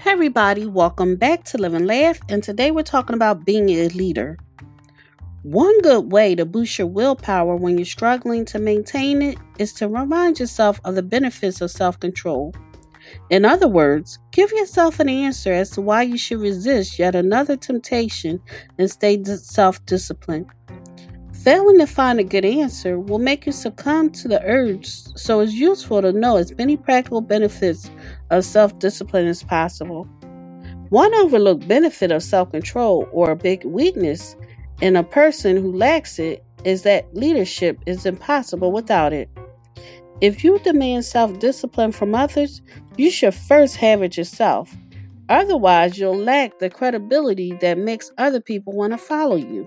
Hey, everybody, welcome back to Live and Laugh. And today we're talking about being a leader. One good way to boost your willpower when you're struggling to maintain it is to remind yourself of the benefits of self control. In other words, give yourself an answer as to why you should resist yet another temptation and stay self disciplined. Failing to find a good answer will make you succumb to the urge, so it's useful to know as many practical benefits of self discipline as possible. One overlooked benefit of self control, or a big weakness in a person who lacks it, is that leadership is impossible without it. If you demand self discipline from others, you should first have it yourself. Otherwise, you'll lack the credibility that makes other people want to follow you.